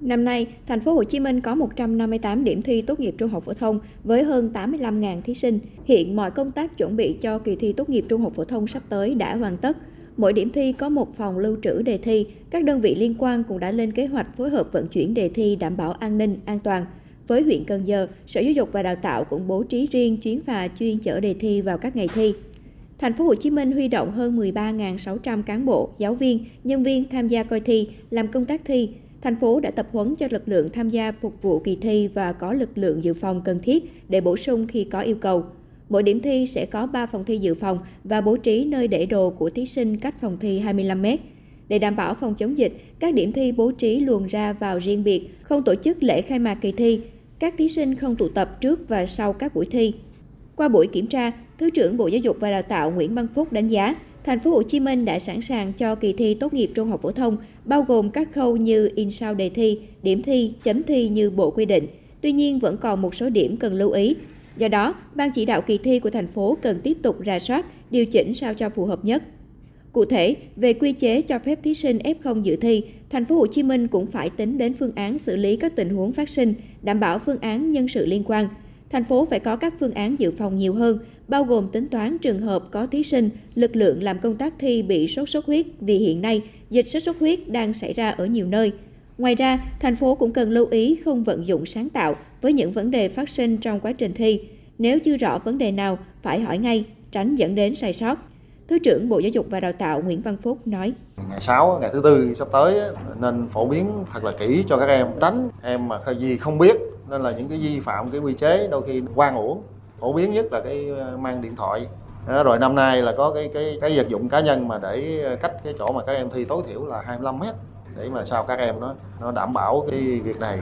Năm nay, thành phố Hồ Chí Minh có 158 điểm thi tốt nghiệp trung học phổ thông với hơn 85.000 thí sinh. Hiện mọi công tác chuẩn bị cho kỳ thi tốt nghiệp trung học phổ thông sắp tới đã hoàn tất. Mỗi điểm thi có một phòng lưu trữ đề thi, các đơn vị liên quan cũng đã lên kế hoạch phối hợp vận chuyển đề thi đảm bảo an ninh, an toàn. Với huyện Cần Giờ, Sở Giáo dục và Đào tạo cũng bố trí riêng chuyến phà chuyên chở đề thi vào các ngày thi. Thành phố Hồ Chí Minh huy động hơn 13.600 cán bộ, giáo viên, nhân viên tham gia coi thi, làm công tác thi. Thành phố đã tập huấn cho lực lượng tham gia phục vụ kỳ thi và có lực lượng dự phòng cần thiết để bổ sung khi có yêu cầu. Mỗi điểm thi sẽ có 3 phòng thi dự phòng và bố trí nơi để đồ của thí sinh cách phòng thi 25 mét. Để đảm bảo phòng chống dịch, các điểm thi bố trí luồng ra vào riêng biệt, không tổ chức lễ khai mạc kỳ thi. Các thí sinh không tụ tập trước và sau các buổi thi. Qua buổi kiểm tra, Thứ trưởng Bộ Giáo dục và Đào tạo Nguyễn Văn Phúc đánh giá, thành phố Hồ Chí Minh đã sẵn sàng cho kỳ thi tốt nghiệp trung học phổ thông, bao gồm các khâu như in sao đề thi, điểm thi, chấm thi như bộ quy định. Tuy nhiên vẫn còn một số điểm cần lưu ý. Do đó, ban chỉ đạo kỳ thi của thành phố cần tiếp tục rà soát, điều chỉnh sao cho phù hợp nhất. Cụ thể, về quy chế cho phép thí sinh F0 dự thi, thành phố Hồ Chí Minh cũng phải tính đến phương án xử lý các tình huống phát sinh, đảm bảo phương án nhân sự liên quan. Thành phố phải có các phương án dự phòng nhiều hơn, bao gồm tính toán trường hợp có thí sinh, lực lượng làm công tác thi bị sốt xuất huyết vì hiện nay dịch sốt xuất huyết đang xảy ra ở nhiều nơi. Ngoài ra, thành phố cũng cần lưu ý không vận dụng sáng tạo với những vấn đề phát sinh trong quá trình thi. Nếu chưa rõ vấn đề nào, phải hỏi ngay, tránh dẫn đến sai sót. Thứ trưởng Bộ Giáo dục và Đào tạo Nguyễn Văn Phúc nói. Ngày 6, ngày thứ tư sắp tới nên phổ biến thật là kỹ cho các em, tránh em mà gì không biết nên là những cái vi phạm cái quy chế đôi khi quan uổng phổ biến nhất là cái ờ, mang điện thoại. Rồi năm nay là có cái cái cái vật dụng cá nhân mà để ờ, cách cái chỗ mà các em thi tối thiểu là 25 mét để mà sao các em nó nó đảm bảo cái việc này.